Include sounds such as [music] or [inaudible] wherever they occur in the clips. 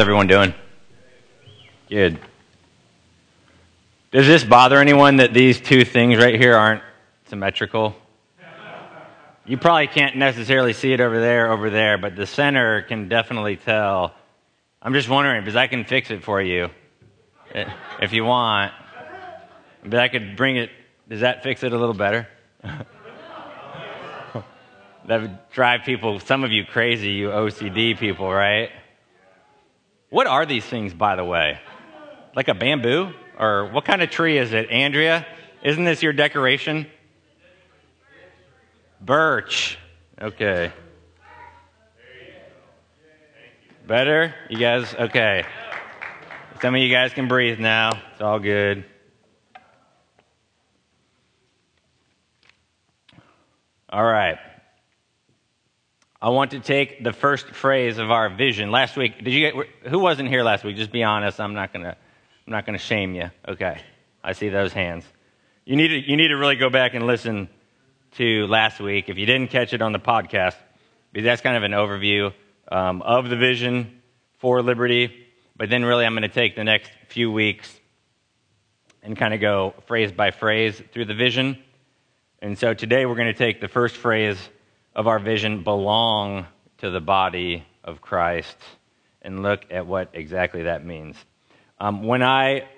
everyone doing? Good. Does this bother anyone that these two things right here aren't symmetrical? You probably can't necessarily see it over there, over there, but the center can definitely tell. I'm just wondering, because I can fix it for you eh, if you want. But I could bring it. Does that fix it a little better? [laughs] that would drive people, some of you crazy, you OCD people, right? What are these things, by the way? Like a bamboo? Or what kind of tree is it? Andrea, isn't this your decoration? Birch. Okay. Better? You guys? Okay. Some of you guys can breathe now. It's all good. All right. I want to take the first phrase of our vision. Last week, did you get, who wasn't here last week? Just be honest. I'm not going to, I'm not going to shame you. Okay. I see those hands. You need to, you need to really go back and listen to last week if you didn't catch it on the podcast, because that's kind of an overview um, of the vision for liberty. But then, really, I'm going to take the next few weeks and kind of go phrase by phrase through the vision. And so today, we're going to take the first phrase of our vision belong to the body of Christ and look at what exactly that means. Um, when I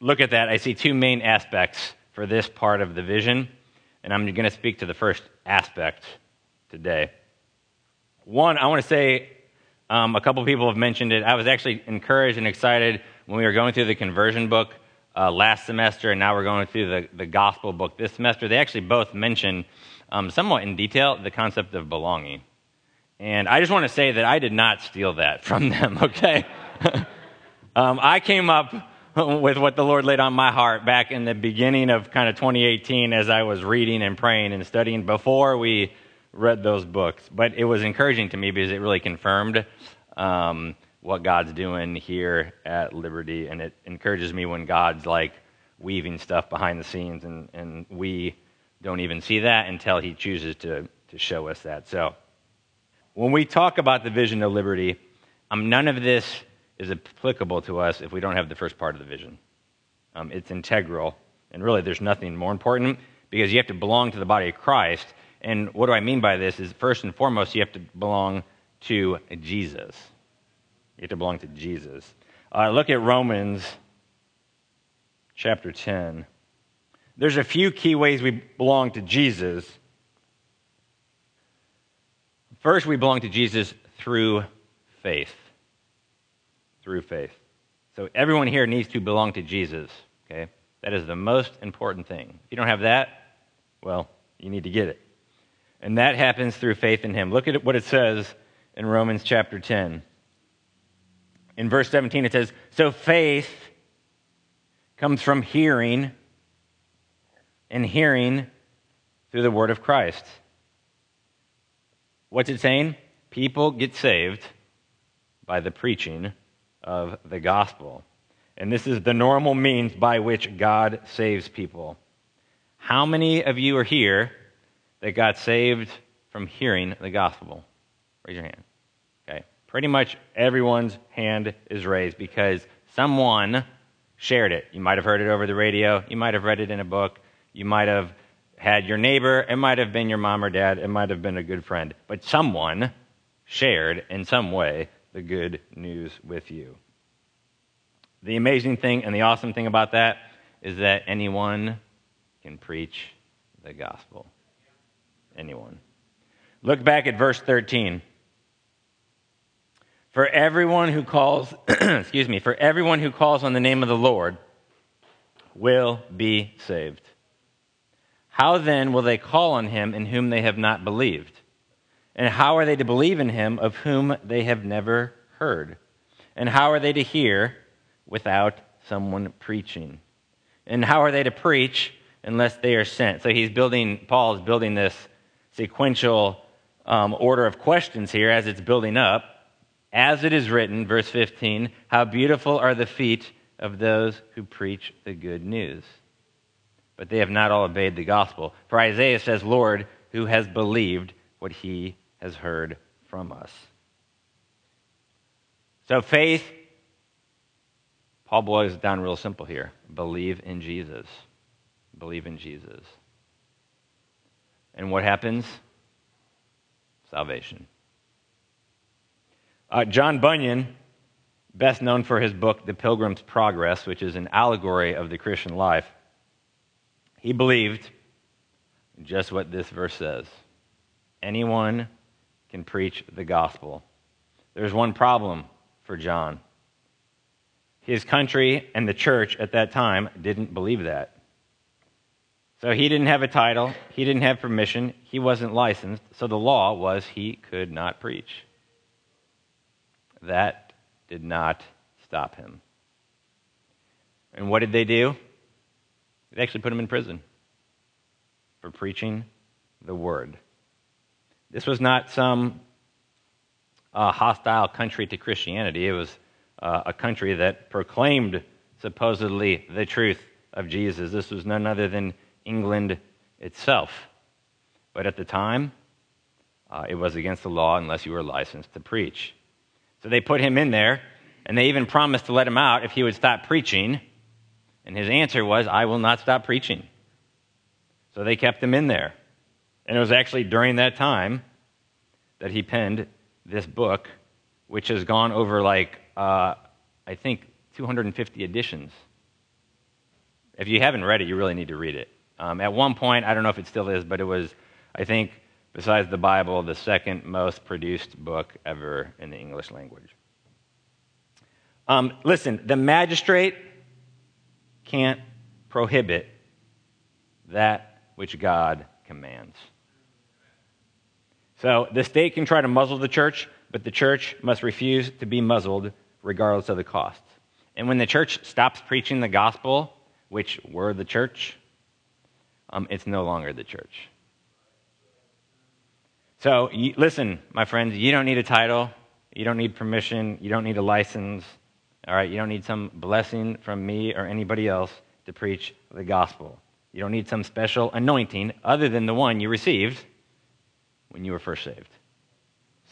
look at that, I see two main aspects for this part of the vision, and I'm going to speak to the first aspect today. One, I want to say um, a couple people have mentioned it. I was actually encouraged and excited when we were going through the conversion book uh, last semester, and now we're going through the, the gospel book this semester. They actually both mention um, somewhat in detail the concept of belonging. And I just want to say that I did not steal that from [laughs] them, okay? [laughs] um, I came up with what the Lord laid on my heart back in the beginning of kind of 2018 as I was reading and praying and studying before we read those books. But it was encouraging to me because it really confirmed um, what God's doing here at Liberty. And it encourages me when God's like weaving stuff behind the scenes and, and we don't even see that until he chooses to, to show us that. So, when we talk about the vision of liberty, um, none of this is applicable to us if we don't have the first part of the vision. Um, it's integral, and really, there's nothing more important because you have to belong to the body of Christ. And what do I mean by this? Is first and foremost, you have to belong to Jesus. You have to belong to Jesus. Uh, look at Romans chapter 10. There's a few key ways we belong to Jesus. First, we belong to Jesus through faith. Through faith. So everyone here needs to belong to Jesus, okay? That is the most important thing. If you don't have that, well, you need to get it. And that happens through faith in him. Look at what it says in Romans chapter 10. In verse 17, it says, So faith comes from hearing and hearing through the word of Christ. What's it saying? People get saved by the preaching of the gospel. And this is the normal means by which God saves people. How many of you are here that got saved from hearing the gospel? Raise your hand. Okay. Pretty much everyone's hand is raised because someone shared it. You might have heard it over the radio, you might have read it in a book, you might have had your neighbor, it might have been your mom or dad, it might have been a good friend, but someone shared in some way the good news with you. The amazing thing and the awesome thing about that is that anyone can preach the gospel. Anyone. Look back at verse 13. For everyone who calls, [clears throat] excuse me, for everyone who calls on the name of the Lord will be saved. How then will they call on him in whom they have not believed? And how are they to believe in him of whom they have never heard? And how are they to hear without someone preaching? And how are they to preach unless they are sent? So he's building, Paul is building this sequential um, order of questions here as it's building up. As it is written, verse 15, how beautiful are the feet of those who preach the good news but they have not all obeyed the gospel. For Isaiah says, Lord, who has believed what he has heard from us? So faith, Paul boils it down real simple here. Believe in Jesus. Believe in Jesus. And what happens? Salvation. Uh, John Bunyan, best known for his book, The Pilgrim's Progress, which is an allegory of the Christian life, he believed just what this verse says anyone can preach the gospel. There's one problem for John. His country and the church at that time didn't believe that. So he didn't have a title, he didn't have permission, he wasn't licensed, so the law was he could not preach. That did not stop him. And what did they do? They actually put him in prison for preaching the word. This was not some uh, hostile country to Christianity. It was uh, a country that proclaimed supposedly the truth of Jesus. This was none other than England itself. But at the time, uh, it was against the law unless you were licensed to preach. So they put him in there, and they even promised to let him out if he would stop preaching. And his answer was, I will not stop preaching. So they kept him in there. And it was actually during that time that he penned this book, which has gone over like, uh, I think, 250 editions. If you haven't read it, you really need to read it. Um, at one point, I don't know if it still is, but it was, I think, besides the Bible, the second most produced book ever in the English language. Um, listen, the magistrate can't prohibit that which God commands. So the state can try to muzzle the church, but the church must refuse to be muzzled regardless of the cost. And when the church stops preaching the gospel, which were the church, um, it's no longer the church. So listen, my friends, you don't need a title, you don't need permission, you don't need a license. All right, you don't need some blessing from me or anybody else to preach the gospel. You don't need some special anointing other than the one you received when you were first saved.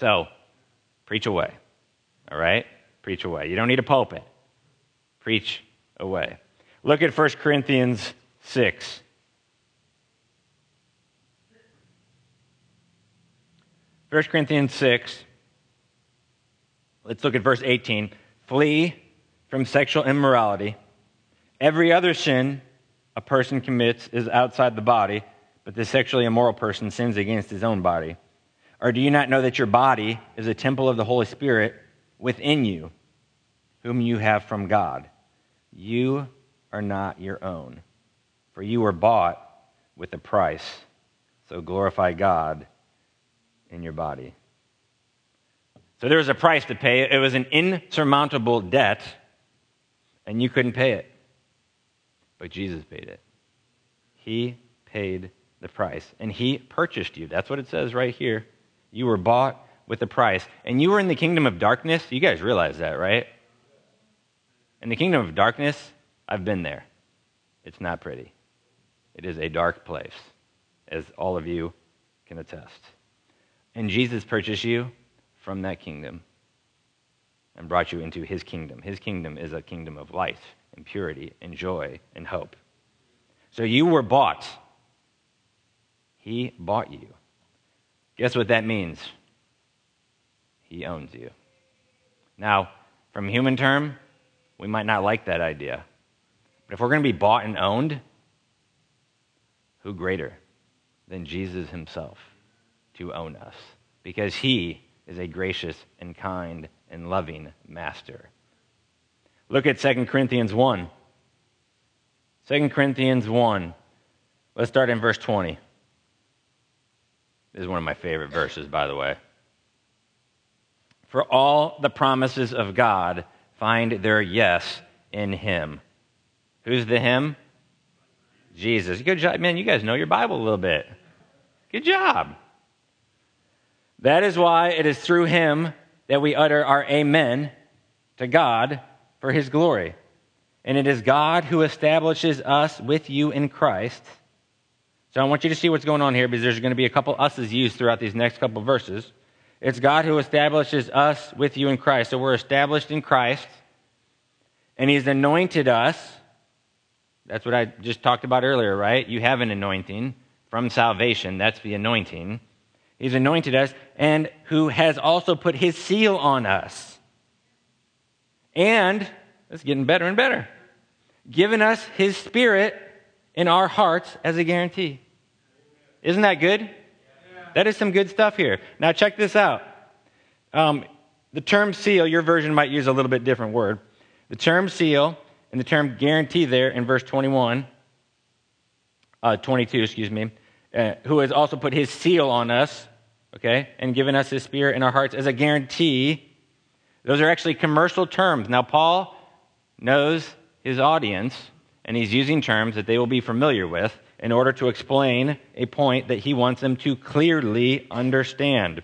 So, preach away. All right? Preach away. You don't need a pulpit. Preach away. Look at 1 Corinthians 6. First Corinthians 6. Let's look at verse 18. Flee from sexual immorality. Every other sin a person commits is outside the body, but the sexually immoral person sins against his own body. Or do you not know that your body is a temple of the Holy Spirit within you, whom you have from God? You are not your own, for you were bought with a price. So glorify God in your body. So there was a price to pay. It was an insurmountable debt, and you couldn't pay it but Jesus paid it. He paid the price, and He purchased you. That's what it says right here. You were bought with a price, and you were in the kingdom of darkness. You guys realize that, right? In the kingdom of darkness, I've been there. It's not pretty. It is a dark place, as all of you can attest. And Jesus purchased you from that kingdom and brought you into his kingdom. His kingdom is a kingdom of life and purity and joy and hope. So you were bought. He bought you. Guess what that means? He owns you. Now, from human term, we might not like that idea. But if we're going to be bought and owned, who greater than Jesus himself to own us? Because he is a gracious and kind and loving master. Look at 2 Corinthians 1. 2 Corinthians 1. Let's start in verse 20. This is one of my favorite verses, by the way. For all the promises of God find their yes in Him. Who's the Him? Jesus. Good job. Man, you guys know your Bible a little bit. Good job. That is why it is through Him that we utter our Amen to God for his glory. And it is God who establishes us with you in Christ. So I want you to see what's going on here because there's going to be a couple us's used throughout these next couple verses. It's God who establishes us with you in Christ. So we're established in Christ, and He's anointed us. That's what I just talked about earlier, right? You have an anointing from salvation. That's the anointing. He's anointed us, and who has also put His seal on us. And it's getting better and better. Given us His Spirit in our hearts as a guarantee. Isn't that good? That is some good stuff here. Now, check this out. Um, the term seal, your version might use a little bit different word. The term seal and the term guarantee there in verse 21, uh, 22, excuse me, uh, who has also put his seal on us, okay, and given us his spirit in our hearts as a guarantee. Those are actually commercial terms. Now, Paul knows his audience, and he's using terms that they will be familiar with in order to explain a point that he wants them to clearly understand.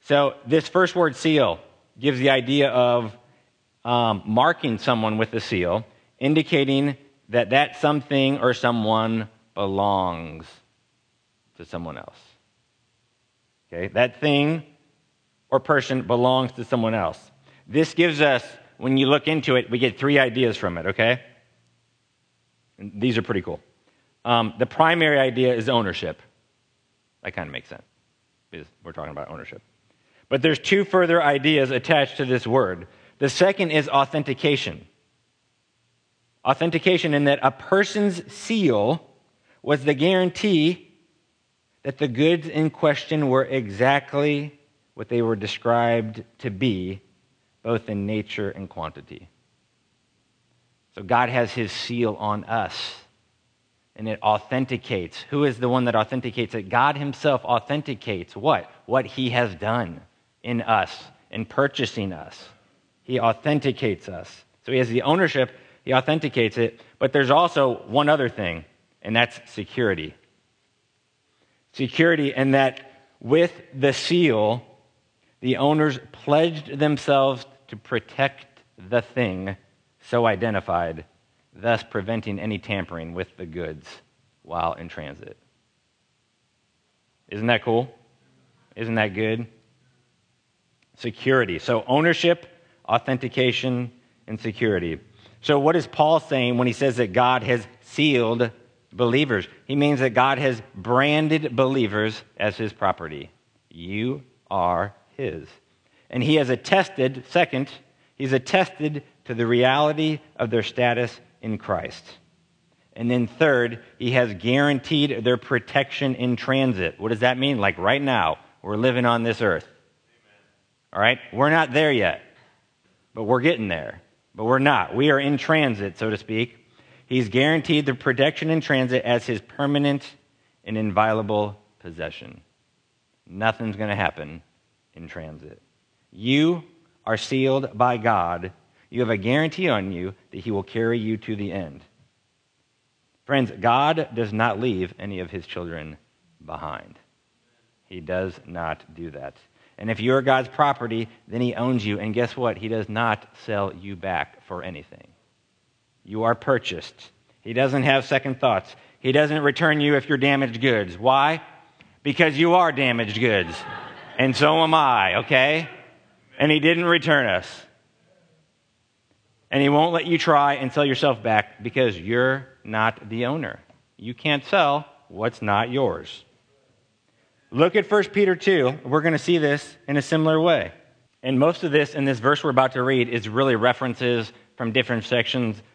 So, this first word, seal, gives the idea of um, marking someone with a seal, indicating that that something or someone belongs to someone else. Okay? That thing or person belongs to someone else. This gives us, when you look into it, we get three ideas from it, okay? And these are pretty cool. Um, the primary idea is ownership. That kind of makes sense because we're talking about ownership. But there's two further ideas attached to this word. The second is authentication. Authentication in that a person's seal was the guarantee that the goods in question were exactly what they were described to be, both in nature and quantity. So God has his seal on us. And it authenticates. Who is the one that authenticates it? God himself authenticates what? What he has done in us, in purchasing us. He authenticates us. So he has the ownership, he authenticates it. But there's also one other thing, and that's security. Security, and that with the seal, the owners pledged themselves to protect the thing so identified, thus preventing any tampering with the goods while in transit. Isn't that cool? Isn't that good? Security. So, ownership, authentication, and security. So, what is Paul saying when he says that God has sealed believers? He means that God has branded believers as his property. You are his. And he has attested, second, he's attested to the reality of their status in Christ. And then, third, he has guaranteed their protection in transit. What does that mean? Like right now, we're living on this earth. All right? We're not there yet, but we're getting there. But we're not. We are in transit, so to speak. He's guaranteed the protection in transit as his permanent and inviolable possession. Nothing's going to happen in transit. You are sealed by God you have a guarantee on you that he will carry you to the end. Friends, God does not leave any of his children behind. He does not do that. And if you're God's property, then he owns you. And guess what? He does not sell you back for anything. You are purchased. He doesn't have second thoughts. He doesn't return you if you're damaged goods. Why? Because you are damaged goods. And so am I, okay? And he didn't return us and he won't let you try and sell yourself back because you're not the owner. You can't sell what's not yours. Look at 1 Peter 2. We're going to see this in a similar way. And most of this in this verse we're about to read is really references from different sections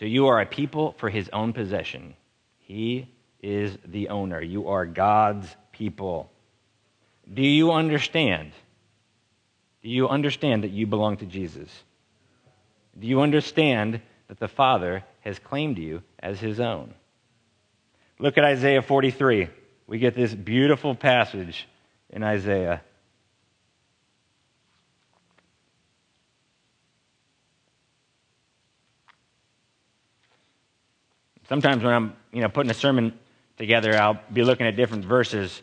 So you are a people for his own possession. He is the owner. You are God's people. Do you understand? Do you understand that you belong to Jesus? Do you understand that the Father has claimed you as his own? Look at Isaiah 43. We get this beautiful passage in Isaiah. Sometimes when I'm, you know, putting a sermon together, I'll be looking at different verses.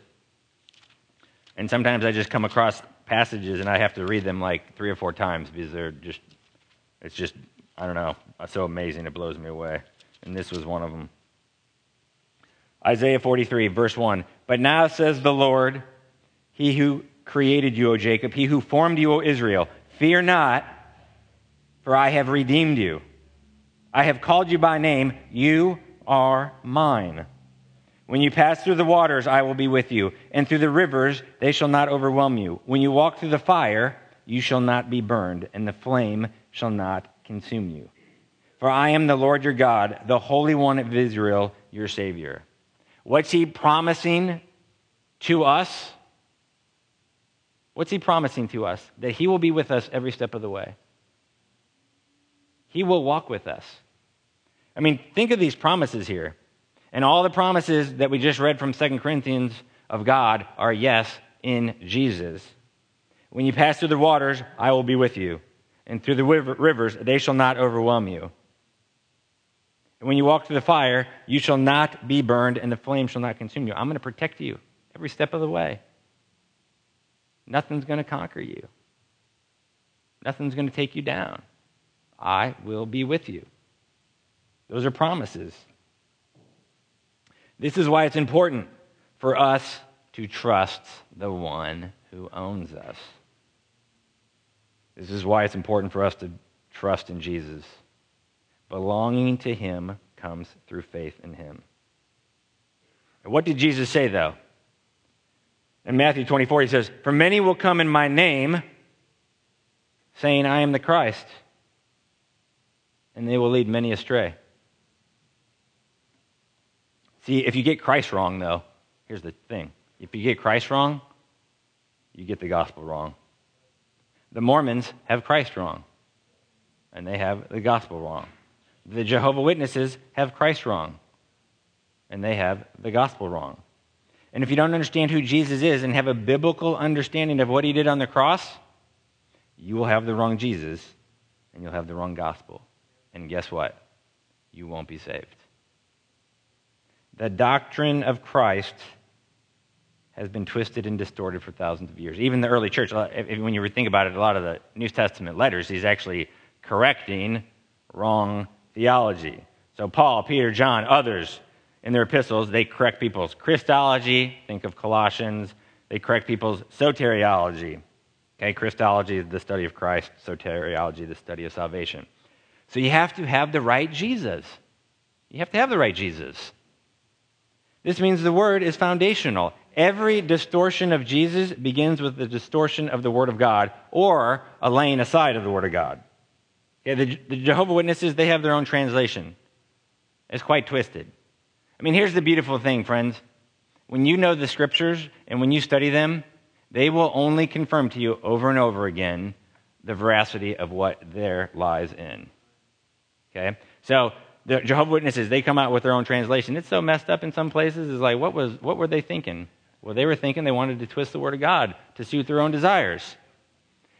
And sometimes I just come across passages and I have to read them like three or four times because they're just, it's just, I don't know, so amazing. It blows me away. And this was one of them. Isaiah 43, verse 1. But now says the Lord, He who created you, O Jacob, He who formed you, O Israel, fear not, for I have redeemed you. I have called you by name. You are mine. When you pass through the waters, I will be with you, and through the rivers, they shall not overwhelm you. When you walk through the fire, you shall not be burned, and the flame shall not consume you. For I am the Lord your God, the Holy One of Israel, your Savior. What's he promising to us? What's he promising to us? That he will be with us every step of the way. He will walk with us. I mean, think of these promises here. And all the promises that we just read from 2 Corinthians of God are yes in Jesus. When you pass through the waters, I will be with you. And through the rivers, they shall not overwhelm you. And when you walk through the fire, you shall not be burned, and the flame shall not consume you. I'm going to protect you every step of the way. Nothing's going to conquer you, nothing's going to take you down. I will be with you. Those are promises. This is why it's important for us to trust the one who owns us. This is why it's important for us to trust in Jesus. Belonging to him comes through faith in him. What did Jesus say, though? In Matthew 24, he says, For many will come in my name, saying, I am the Christ, and they will lead many astray. See, if you get Christ wrong, though, here's the thing. If you get Christ wrong, you get the gospel wrong. The Mormons have Christ wrong, and they have the gospel wrong. The Jehovah Witnesses have Christ wrong, and they have the gospel wrong. And if you don't understand who Jesus is and have a biblical understanding of what he did on the cross, you will have the wrong Jesus and you'll have the wrong gospel. And guess what? You won't be saved. The doctrine of Christ has been twisted and distorted for thousands of years. Even the early church, uh, when you think about it, a lot of the New Testament letters, he's actually correcting wrong theology. So, Paul, Peter, John, others in their epistles, they correct people's Christology. Think of Colossians. They correct people's soteriology. Okay, Christology is the study of Christ, soteriology, the study of salvation. So you have to have the right Jesus. You have to have the right Jesus. This means the word is foundational. Every distortion of Jesus begins with the distortion of the Word of God or a laying aside of the Word of God. Okay, the, the Jehovah Witnesses, they have their own translation. It's quite twisted. I mean, here's the beautiful thing, friends. When you know the scriptures and when you study them, they will only confirm to you over and over again the veracity of what there lies in. Okay? So the Jehovah Witnesses, they come out with their own translation. It's so messed up in some places. It's like, what was what were they thinking? Well, they were thinking they wanted to twist the word of God to suit their own desires.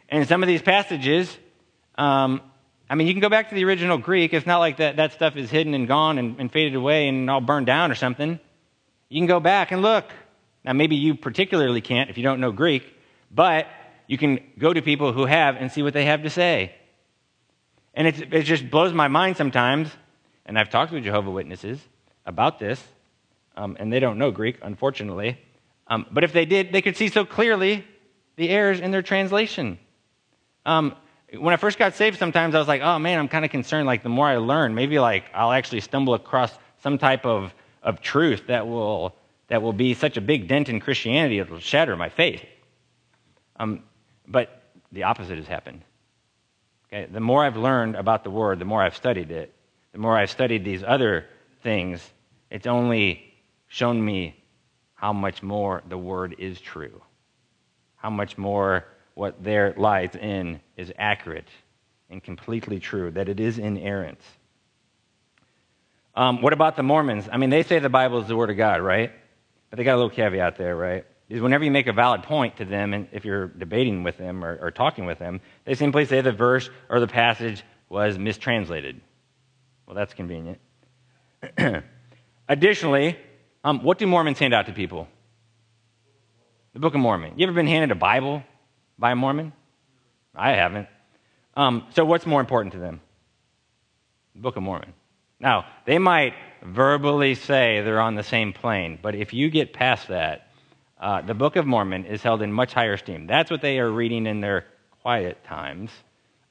And some of these passages, um, I mean, you can go back to the original Greek. It's not like that, that stuff is hidden and gone and, and faded away and all burned down or something. You can go back and look. Now, maybe you particularly can't if you don't know Greek, but you can go to people who have and see what they have to say. And it just blows my mind sometimes. And I've talked with Jehovah Witnesses about this, um, and they don't know Greek, unfortunately. Um, but if they did, they could see so clearly the errors in their translation. Um, when I first got saved, sometimes I was like, oh man, I'm kind of concerned. Like, the more I learn, maybe like I'll actually stumble across some type of, of truth that will, that will be such a big dent in Christianity, it'll shatter my faith. Um, but the opposite has happened. Okay? The more I've learned about the Word, the more I've studied it, the more I've studied these other things, it's only shown me how much more the Word is true, how much more what there lies in is accurate and completely true, that it is inerrant. Um, what about the Mormons? I mean, they say the Bible is the Word of God, right? But they got a little caveat there, right? Is whenever you make a valid point to them, and if you're debating with them or, or talking with them, they simply say the verse or the passage was mistranslated. Well, that's convenient. [clears throat] Additionally, um, what do Mormons hand out to people? The Book of Mormon. You ever been handed a Bible by a Mormon? I haven't. Um, so, what's more important to them? The Book of Mormon. Now, they might verbally say they're on the same plane, but if you get past that, uh, the Book of Mormon is held in much higher esteem. That's what they are reading in their quiet times.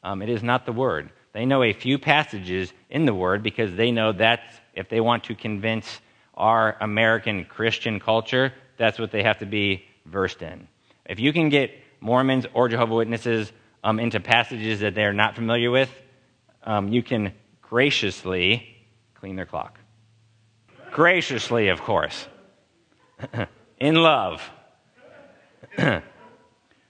Um, it is not the Word. They know a few passages in the Word because they know that's, if they want to convince our American Christian culture, that's what they have to be versed in. If you can get Mormons or Jehovah Witnesses um, into passages that they're not familiar with, um, you can graciously clean their clock. Graciously, of course. [laughs] in love. [clears throat]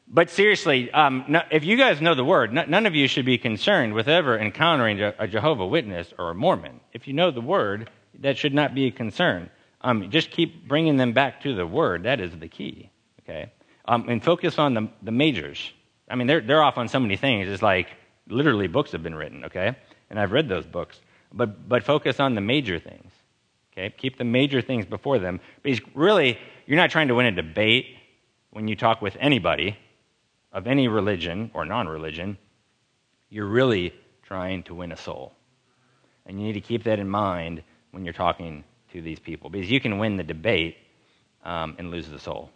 but seriously, um, if you guys know the word, none of you should be concerned with ever encountering a Jehovah Witness or a Mormon. If you know the word, that should not be a concern. Um, just keep bringing them back to the word. That is the key. Okay, um, and focus on the, the majors. I mean, they're they're off on so many things. It's like literally books have been written. Okay, and I've read those books. But but focus on the major things. Okay, keep the major things before them. Because really, you're not trying to win a debate when you talk with anybody of any religion or non-religion. You're really trying to win a soul, and you need to keep that in mind when you're talking to these people because you can win the debate um, and lose the soul.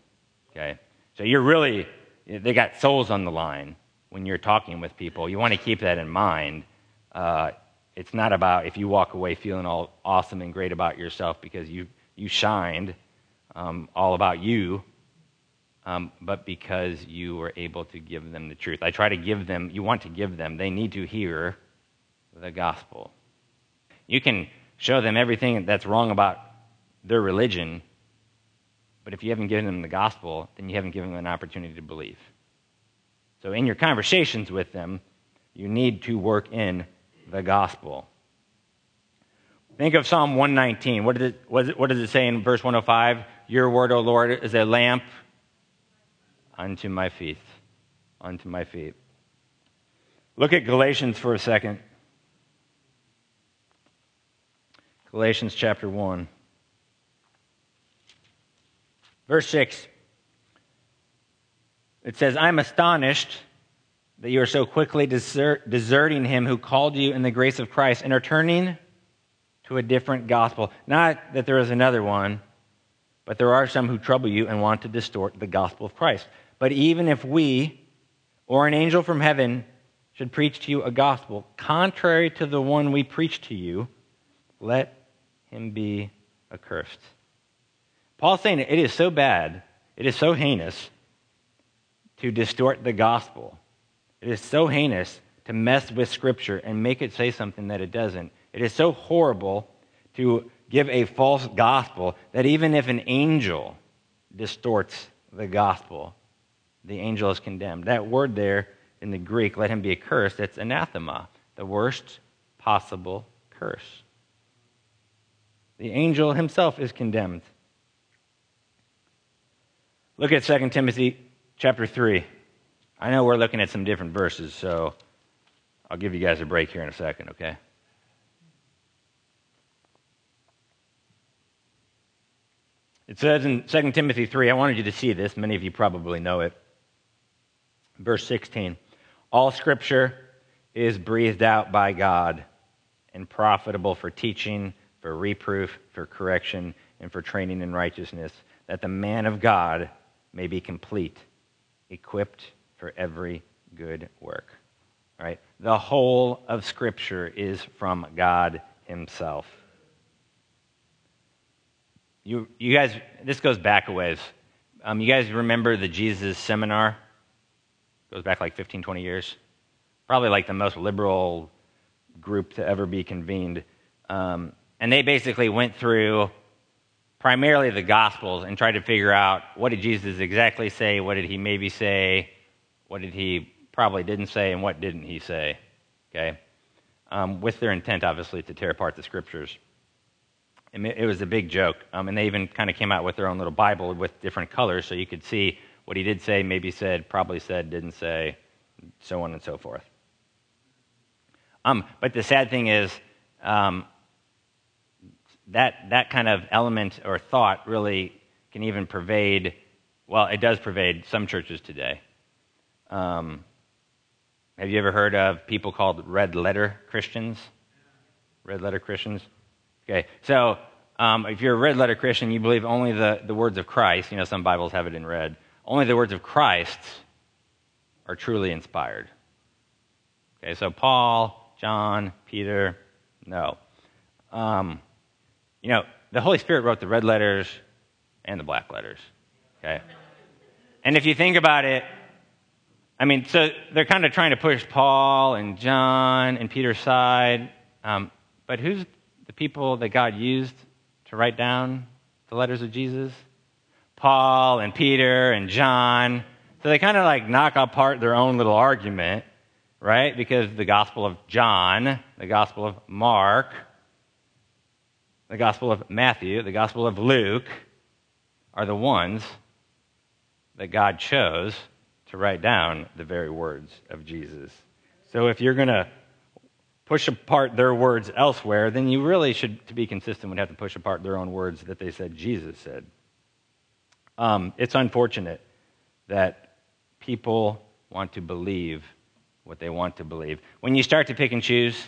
Okay? So you're really, they got souls on the line when you're talking with people. You want to keep that in mind. Uh, it's not about if you walk away feeling all awesome and great about yourself because you, you shined, um, all about you, um, but because you were able to give them the truth. I try to give them, you want to give them, they need to hear the gospel. You can show them everything that's wrong about their religion, but if you haven't given them the gospel, then you haven't given them an opportunity to believe. So, in your conversations with them, you need to work in the gospel. Think of Psalm 119. What, it, what does it say in verse 105? Your word, O Lord, is a lamp unto my feet. Unto my feet. Look at Galatians for a second. Galatians chapter 1. Verse 6. It says, I'm astonished that you are so quickly desert, deserting him who called you in the grace of Christ and are turning to a different gospel. Not that there is another one, but there are some who trouble you and want to distort the gospel of Christ. But even if we or an angel from heaven should preach to you a gospel contrary to the one we preach to you, let him be accursed. Paul's saying it is so bad, it is so heinous to distort the gospel. It is so heinous to mess with Scripture and make it say something that it doesn't. It is so horrible to give a false gospel that even if an angel distorts the gospel, the angel is condemned. That word there in the Greek, let him be accursed, that's anathema, the worst possible curse. The angel himself is condemned. Look at 2 Timothy chapter 3. I know we're looking at some different verses, so I'll give you guys a break here in a second, okay? It says in 2 Timothy 3, I wanted you to see this. Many of you probably know it. Verse 16 All scripture is breathed out by God and profitable for teaching, for reproof, for correction, and for training in righteousness, that the man of God may be complete, equipped for every good work. All right? The whole of Scripture is from God Himself. You, you guys, this goes back a ways. Um, you guys remember the Jesus seminar? Goes back like 15, 20 years. Probably like the most liberal group to ever be convened. Um, and they basically went through primarily the Gospels and tried to figure out what did Jesus exactly say, what did he maybe say, what did he probably didn't say, and what didn't he say. Okay? Um, with their intent, obviously, to tear apart the scriptures. It was a big joke. Um, and they even kind of came out with their own little Bible with different colors so you could see what he did say, maybe said, probably said, didn't say, so on and so forth. Um, but the sad thing is, um, that, that kind of element or thought really can even pervade, well, it does pervade some churches today. Um, have you ever heard of people called red letter Christians? Red letter Christians? Okay, so um, if you're a red letter Christian, you believe only the, the words of Christ. You know, some Bibles have it in red. Only the words of Christ are truly inspired. Okay, so Paul, John, Peter, no. Um, you know, the Holy Spirit wrote the red letters and the black letters. Okay? And if you think about it, I mean, so they're kind of trying to push Paul and John and Peter's side. Um, but who's people that God used to write down the letters of Jesus? Paul and Peter and John. So they kind of like knock apart their own little argument, right? Because the Gospel of John, the Gospel of Mark, the Gospel of Matthew, the Gospel of Luke are the ones that God chose to write down the very words of Jesus. So if you're going to push apart their words elsewhere, then you really should, to be consistent, would have to push apart their own words that they said Jesus said. Um, it's unfortunate that people want to believe what they want to believe. When you start to pick and choose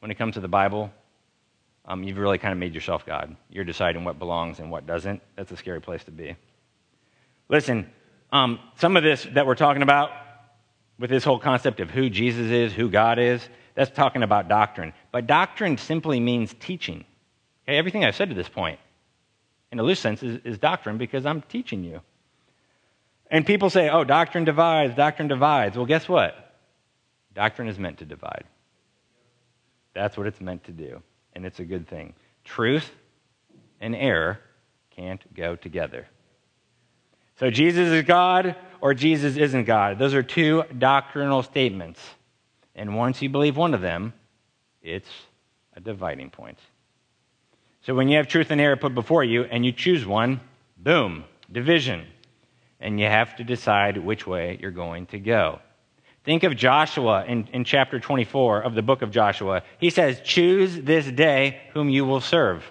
when it comes to the Bible, um, you've really kind of made yourself God. You're deciding what belongs and what doesn't. That's a scary place to be. Listen, um, some of this that we're talking about with this whole concept of who Jesus is, who God is, that's talking about doctrine. But doctrine simply means teaching. Okay, everything I've said to this point, in a loose sense, is, is doctrine because I'm teaching you. And people say, oh, doctrine divides, doctrine divides. Well, guess what? Doctrine is meant to divide. That's what it's meant to do and it's a good thing. Truth and error can't go together. So, Jesus is God or Jesus isn't God. Those are two doctrinal statements. And once you believe one of them, it's a dividing point. So, when you have truth and error put before you and you choose one, boom, division. And you have to decide which way you're going to go. Think of Joshua in, in chapter 24 of the book of Joshua. He says, Choose this day whom you will serve.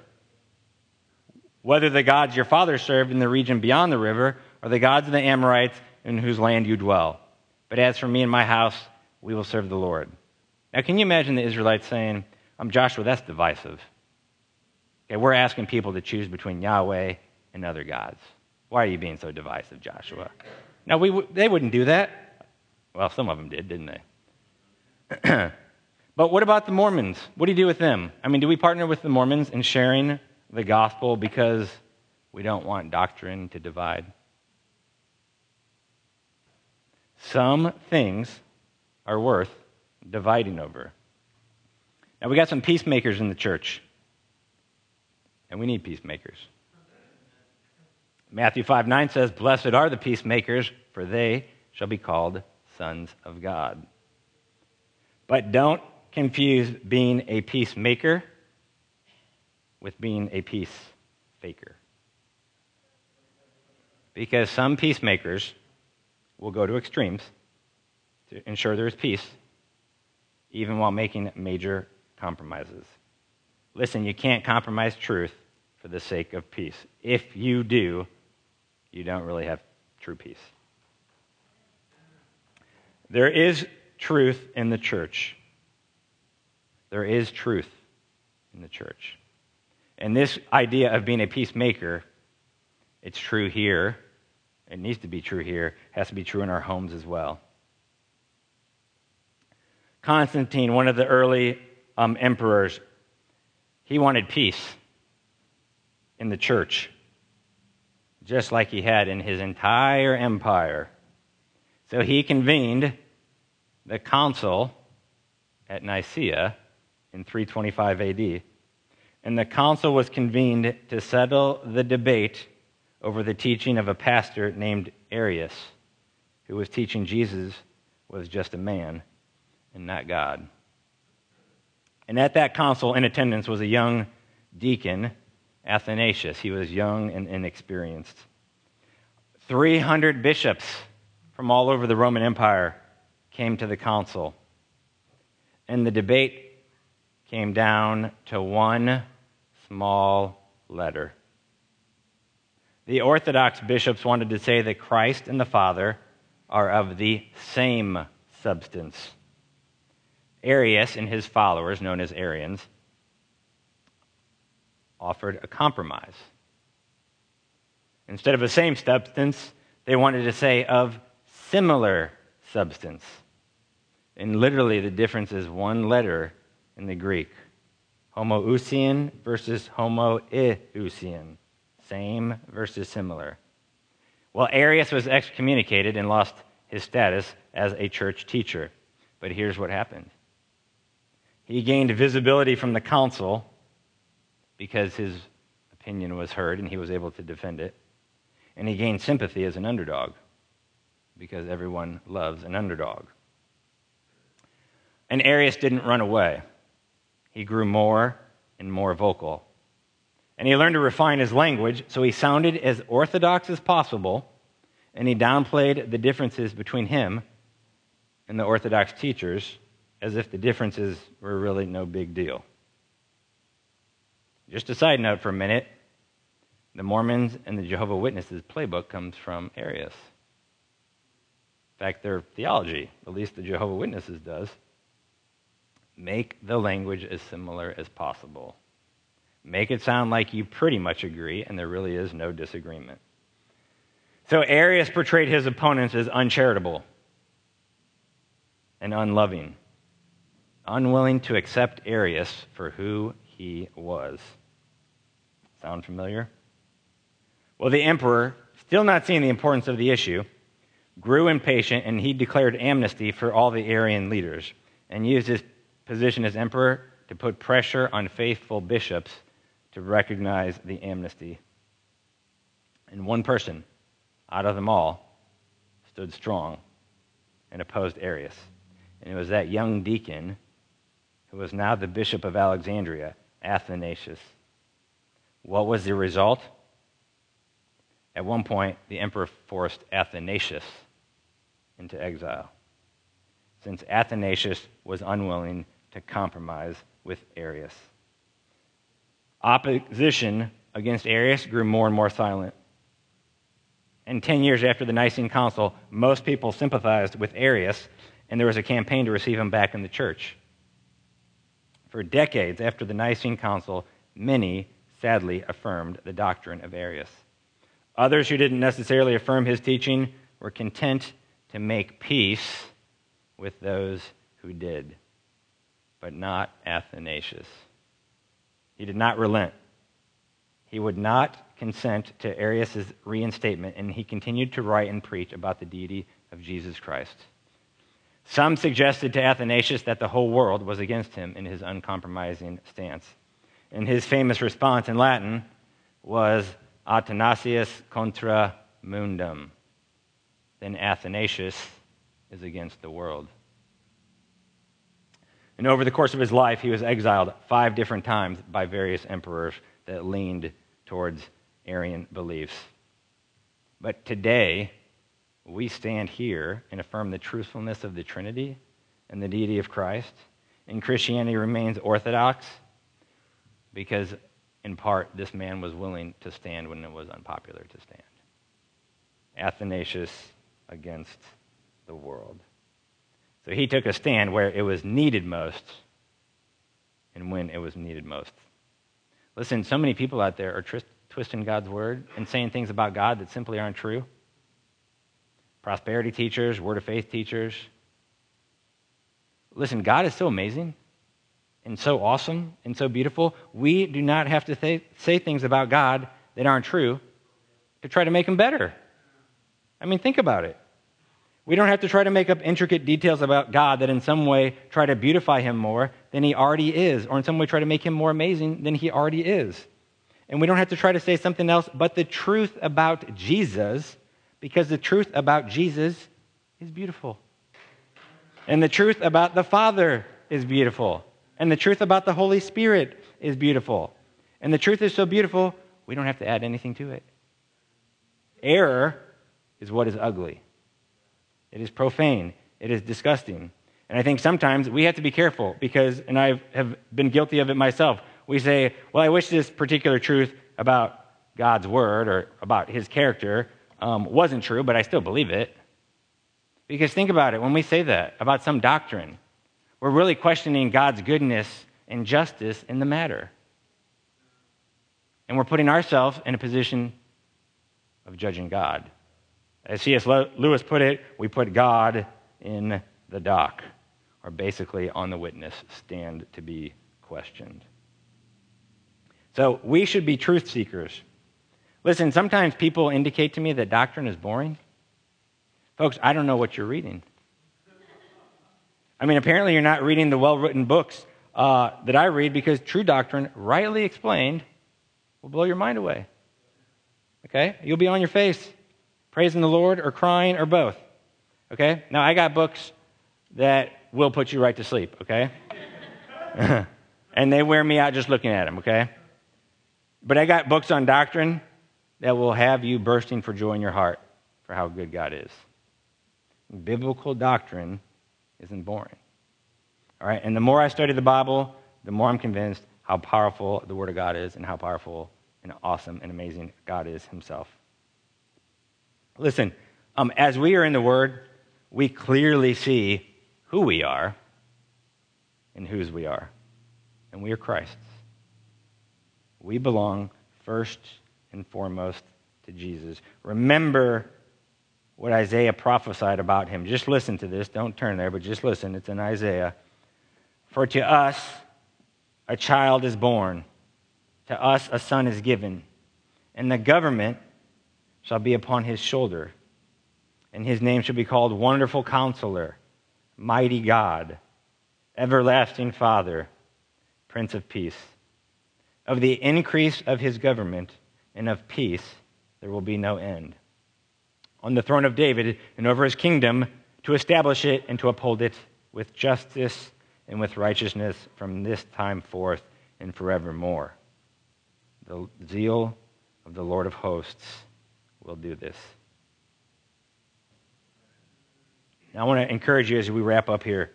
Whether the gods your fathers served in the region beyond the river, or the gods of the Amorites in whose land you dwell. But as for me and my house, we will serve the Lord. Now, can you imagine the Israelites saying, I'm Joshua, that's divisive. Okay, we're asking people to choose between Yahweh and other gods. Why are you being so divisive, Joshua? Now, we w- they wouldn't do that. Well, some of them did, didn't they? [clears throat] but what about the Mormons? What do you do with them? I mean, do we partner with the Mormons in sharing the gospel because we don't want doctrine to divide? Some things are worth dividing over. Now, we got some peacemakers in the church, and we need peacemakers. Matthew 5 9 says, Blessed are the peacemakers, for they shall be called sons of God. But don't confuse being a peacemaker with being a peace faker. Because some peacemakers will go to extremes to ensure there is peace, even while making major compromises. Listen, you can't compromise truth for the sake of peace. If you do, you don't really have true peace. There is truth in the church. There is truth in the church. And this idea of being a peacemaker, it's true here. It needs to be true here. It has to be true in our homes as well. Constantine, one of the early um, emperors, he wanted peace in the church, just like he had in his entire empire. So he convened the council at Nicaea in 325 AD. And the council was convened to settle the debate over the teaching of a pastor named Arius, who was teaching Jesus was just a man and not God. And at that council, in attendance, was a young deacon, Athanasius. He was young and inexperienced. 300 bishops from all over the Roman Empire came to the council. And the debate came down to one small letter. The Orthodox bishops wanted to say that Christ and the Father are of the same substance. Arius and his followers, known as Arians, offered a compromise. Instead of the same substance, they wanted to say of similar substance. And literally, the difference is one letter in the Greek homoousian versus homoiousian. Same versus similar. Well, Arius was excommunicated and lost his status as a church teacher. But here's what happened he gained visibility from the council because his opinion was heard and he was able to defend it. And he gained sympathy as an underdog because everyone loves an underdog. And Arius didn't run away, he grew more and more vocal. And he learned to refine his language so he sounded as orthodox as possible, and he downplayed the differences between him and the orthodox teachers as if the differences were really no big deal. Just a side note for a minute the Mormons and the Jehovah Witnesses playbook comes from Arius. In fact, their theology, at least the Jehovah Witnesses does, make the language as similar as possible. Make it sound like you pretty much agree, and there really is no disagreement. So Arius portrayed his opponents as uncharitable and unloving, unwilling to accept Arius for who he was. Sound familiar? Well, the emperor, still not seeing the importance of the issue, grew impatient and he declared amnesty for all the Arian leaders and used his position as emperor to put pressure on faithful bishops to recognize the amnesty. And one person out of them all stood strong and opposed Arius. And it was that young deacon who was now the bishop of Alexandria, Athanasius. What was the result? At one point, the emperor forced Athanasius into exile, since Athanasius was unwilling to compromise with Arius. Opposition against Arius grew more and more silent. And 10 years after the Nicene Council, most people sympathized with Arius, and there was a campaign to receive him back in the church. For decades after the Nicene Council, many sadly affirmed the doctrine of Arius. Others who didn't necessarily affirm his teaching were content to make peace with those who did, but not Athanasius. He did not relent. He would not consent to Arius' reinstatement, and he continued to write and preach about the deity of Jesus Christ. Some suggested to Athanasius that the whole world was against him in his uncompromising stance. And his famous response in Latin was Athanasius contra mundum. Then Athanasius is against the world. And over the course of his life, he was exiled five different times by various emperors that leaned towards Arian beliefs. But today, we stand here and affirm the truthfulness of the Trinity and the deity of Christ. And Christianity remains orthodox because, in part, this man was willing to stand when it was unpopular to stand. Athanasius against the world. So he took a stand where it was needed most and when it was needed most. Listen, so many people out there are twisting God's word and saying things about God that simply aren't true. Prosperity teachers, word of faith teachers. Listen, God is so amazing and so awesome and so beautiful. We do not have to th- say things about God that aren't true to try to make him better. I mean, think about it. We don't have to try to make up intricate details about God that in some way try to beautify him more than he already is, or in some way try to make him more amazing than he already is. And we don't have to try to say something else but the truth about Jesus, because the truth about Jesus is beautiful. And the truth about the Father is beautiful. And the truth about the Holy Spirit is beautiful. And the truth is so beautiful, we don't have to add anything to it. Error is what is ugly. It is profane. It is disgusting. And I think sometimes we have to be careful because, and I have been guilty of it myself, We say, well, I wish this particular truth about God's word or about his character um, wasn't true, but I still believe it. Because think about it when we say that about some doctrine, we're really questioning God's goodness and justice in the matter. And we're putting ourselves in a position of judging God. As C.S. Lewis put it, we put God in the dock, or basically on the witness stand to be questioned. So we should be truth seekers. Listen, sometimes people indicate to me that doctrine is boring. Folks, I don't know what you're reading. I mean, apparently you're not reading the well written books uh, that I read because true doctrine, rightly explained, will blow your mind away. Okay? You'll be on your face, praising the Lord or crying or both. Okay? Now, I got books that will put you right to sleep, okay? [laughs] and they wear me out just looking at them, okay? But I got books on doctrine that will have you bursting for joy in your heart for how good God is. Biblical doctrine isn't boring. All right, and the more I study the Bible, the more I'm convinced how powerful the Word of God is and how powerful and awesome and amazing God is Himself. Listen, um, as we are in the Word, we clearly see who we are and whose we are. And we are Christ's. We belong first and foremost to Jesus. Remember what Isaiah prophesied about him. Just listen to this. Don't turn there, but just listen. It's in Isaiah. For to us a child is born, to us a son is given, and the government shall be upon his shoulder, and his name shall be called Wonderful Counselor, Mighty God, Everlasting Father, Prince of Peace. Of the increase of his government and of peace there will be no end. On the throne of David and over his kingdom, to establish it and to uphold it with justice and with righteousness from this time forth and forevermore. The zeal of the Lord of hosts will do this. Now, I want to encourage you as we wrap up here.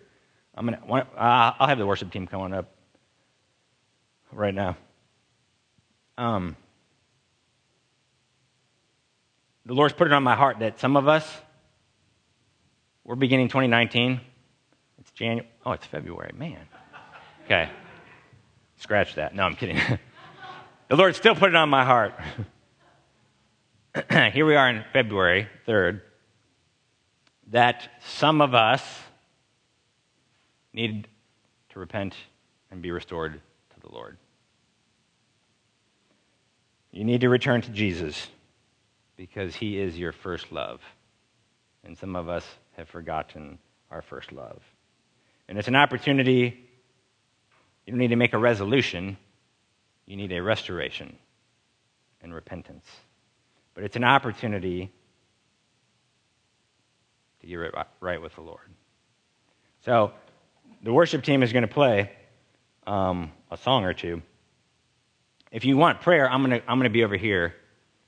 I'm gonna, I'll have the worship team coming up right now. Um, the Lord's put it on my heart that some of us, we're beginning 2019. It's January. Oh, it's February. Man. Okay. Scratch that. No, I'm kidding. [laughs] the Lord still put it on my heart. [clears throat] Here we are in February 3rd, that some of us need to repent and be restored to the Lord. You need to return to Jesus because he is your first love. And some of us have forgotten our first love. And it's an opportunity. You don't need to make a resolution, you need a restoration and repentance. But it's an opportunity to get right with the Lord. So, the worship team is going to play um, a song or two. If you want prayer, I'm going to I'm going to be over here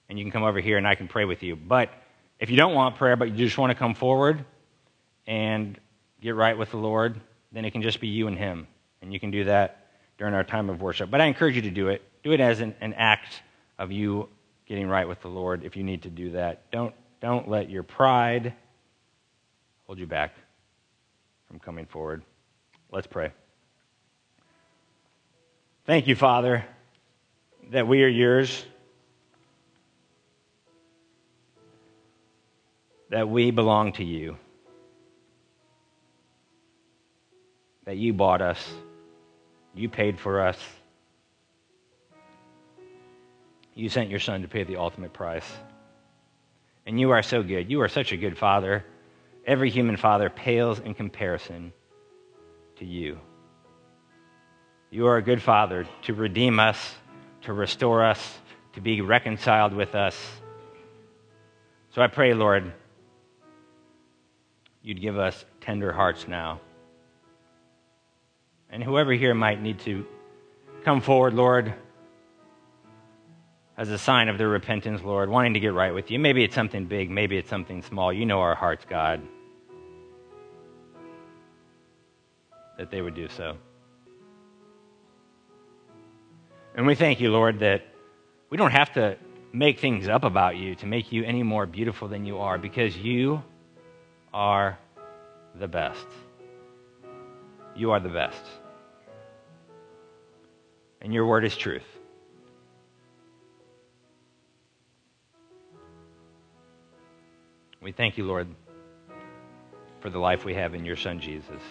and you can come over here and I can pray with you. But if you don't want prayer, but you just want to come forward and get right with the Lord, then it can just be you and Him. And you can do that during our time of worship. But I encourage you to do it. Do it as an, an act of you getting right with the Lord if you need to do that. Don't, don't let your pride hold you back from coming forward. Let's pray. Thank you, Father, that we are yours. That we belong to you, that you bought us, you paid for us, you sent your son to pay the ultimate price. And you are so good. You are such a good father. Every human father pales in comparison to you. You are a good father to redeem us, to restore us, to be reconciled with us. So I pray, Lord, you'd give us tender hearts now. And whoever here might need to come forward, Lord, as a sign of their repentance, Lord, wanting to get right with you. Maybe it's something big, maybe it's something small. You know our hearts, God. That they would do so. And we thank you, Lord, that we don't have to make things up about you to make you any more beautiful than you are because you are the best. You are the best. And your word is truth. We thank you, Lord, for the life we have in your Son, Jesus.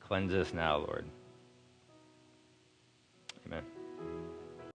Cleanse us now, Lord.